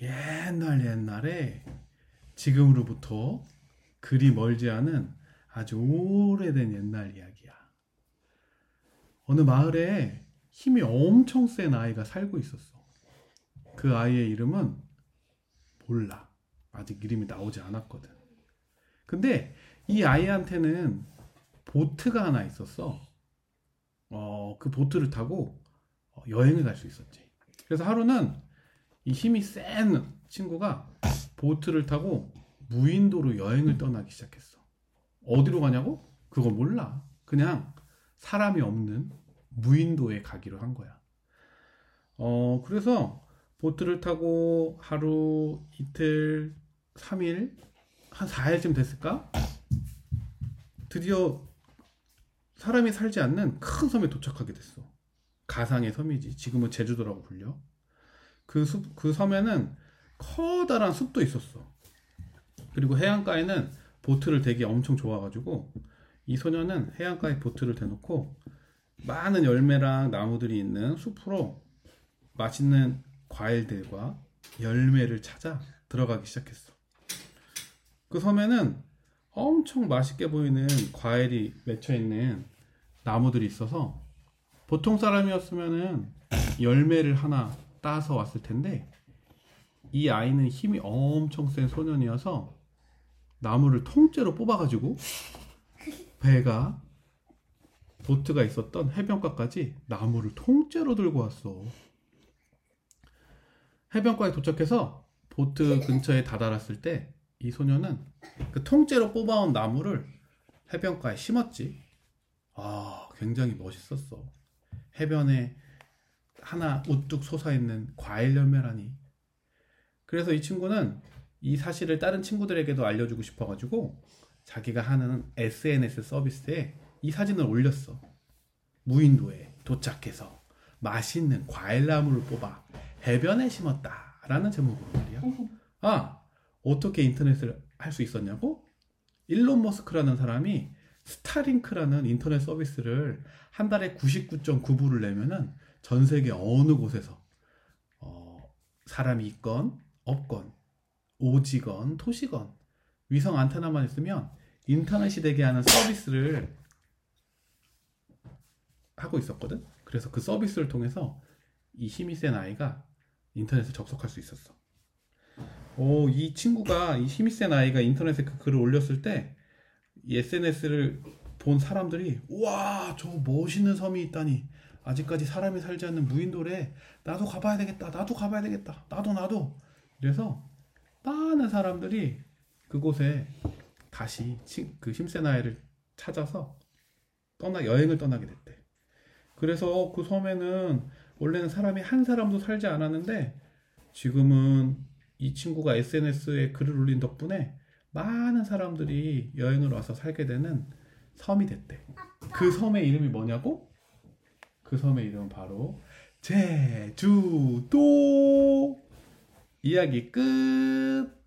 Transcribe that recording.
옛날 옛날에 지금으로부터 그리 멀지 않은 아주 오래된 옛날 이야기야. 어느 마을에 힘이 엄청 센 아이가 살고 있었어. 그 아이의 이름은 몰라. 아직 이름이 나오지 않았거든. 근데 이 아이한테는 보트가 하나 있었어. 어, 그 보트를 타고 어, 여행을 갈 수 있었지. 그래서 하루는 이 힘이 센 친구가 보트를 타고 무인도로 여행을 떠나기 시작했어. 어디로 가냐고? 그거 몰라. 그냥 사람이 없는 무인도에 가기로 한 거야. 어, 그래서 보트를 타고 하루, 이틀, 3일, 한 4일쯤 됐을까? 드디어 사람이 살지 않는 큰 섬에 도착하게 됐어. 가상의 섬이지. 지금은 제주도라고 불려. 그 숲, 그 섬에는 커다란 숲도 있었어. 그리고 해안가에는 보트를 되게 엄청 좋아가지고 이 소녀는 해안가에 보트를 대놓고 많은 열매랑 나무들이 있는 숲으로 맛있는 과일들과 열매를 찾아 들어가기 시작했어. 그 섬에는 엄청 맛있게 보이는 과일이 맺혀 있는 나무들이 있어서 보통 사람이었으면은 열매를 하나 따서 왔을 텐데 이 아이는 힘이 엄청 센 소년이어서 나무를 통째로 뽑아가지고 배가 보트가 있었던 해변가까지 나무를 통째로 들고 왔어. 해변가에 도착해서 보트 근처에 다다랐을 때 이 소녀는 그 통째로 뽑아온 나무를 해변가에 심었지. 아, 굉장히 멋있었어. 해변에 하나 우뚝 솟아있는 과일 열매라니. 그래서 이 친구는 이 사실을 다른 친구들에게도 알려주고 싶어가지고 자기가 하는 SNS 서비스에 이 사진을 올렸어. 무인도에 도착해서 맛있는 과일나무를 뽑아 해변에 심었다. 라는 제목으로 말이야. 아, 어떻게 인터넷을 할 수 있었냐고? 일론 머스크라는 사람이 스타링크라는 인터넷 서비스를 한 달에 99.9불을 내면은 전 세계 어느 곳에서 어, 사람이 있건 없건 오지건 토시건 위성 안테나만 있으면 인터넷이 되게 하는 서비스를 하고 있었거든. 그래서 그 서비스를 통해서 이 힘이 센 아이가 인터넷에 접속할 수 있었어. 오, 이 친구가 이 힘이 센 아이가 인터넷에 그 글을 올렸을 때 SNS를 본 사람들이 우와 저 멋있는 섬이 있다니 아직까지 사람이 살지 않는 무인도래. 나도 가봐야 되겠다. 나도 가봐야 되겠다. 나도 나도. 그래서 많은 사람들이 그곳에 다시 그 아이를 찾아서 떠나 여행을 떠나게 됐대. 그래서 그 섬에는 원래는 사람이 한 사람도 살지 않았는데 지금은 이 친구가 SNS에 글을 올린 덕분에 많은 사람들이 여행을 와서 살게 되는 섬이 됐대. 그 섬의 이름이 뭐냐고? 그 섬의 이름은 바로 제주도. 이야기 끝.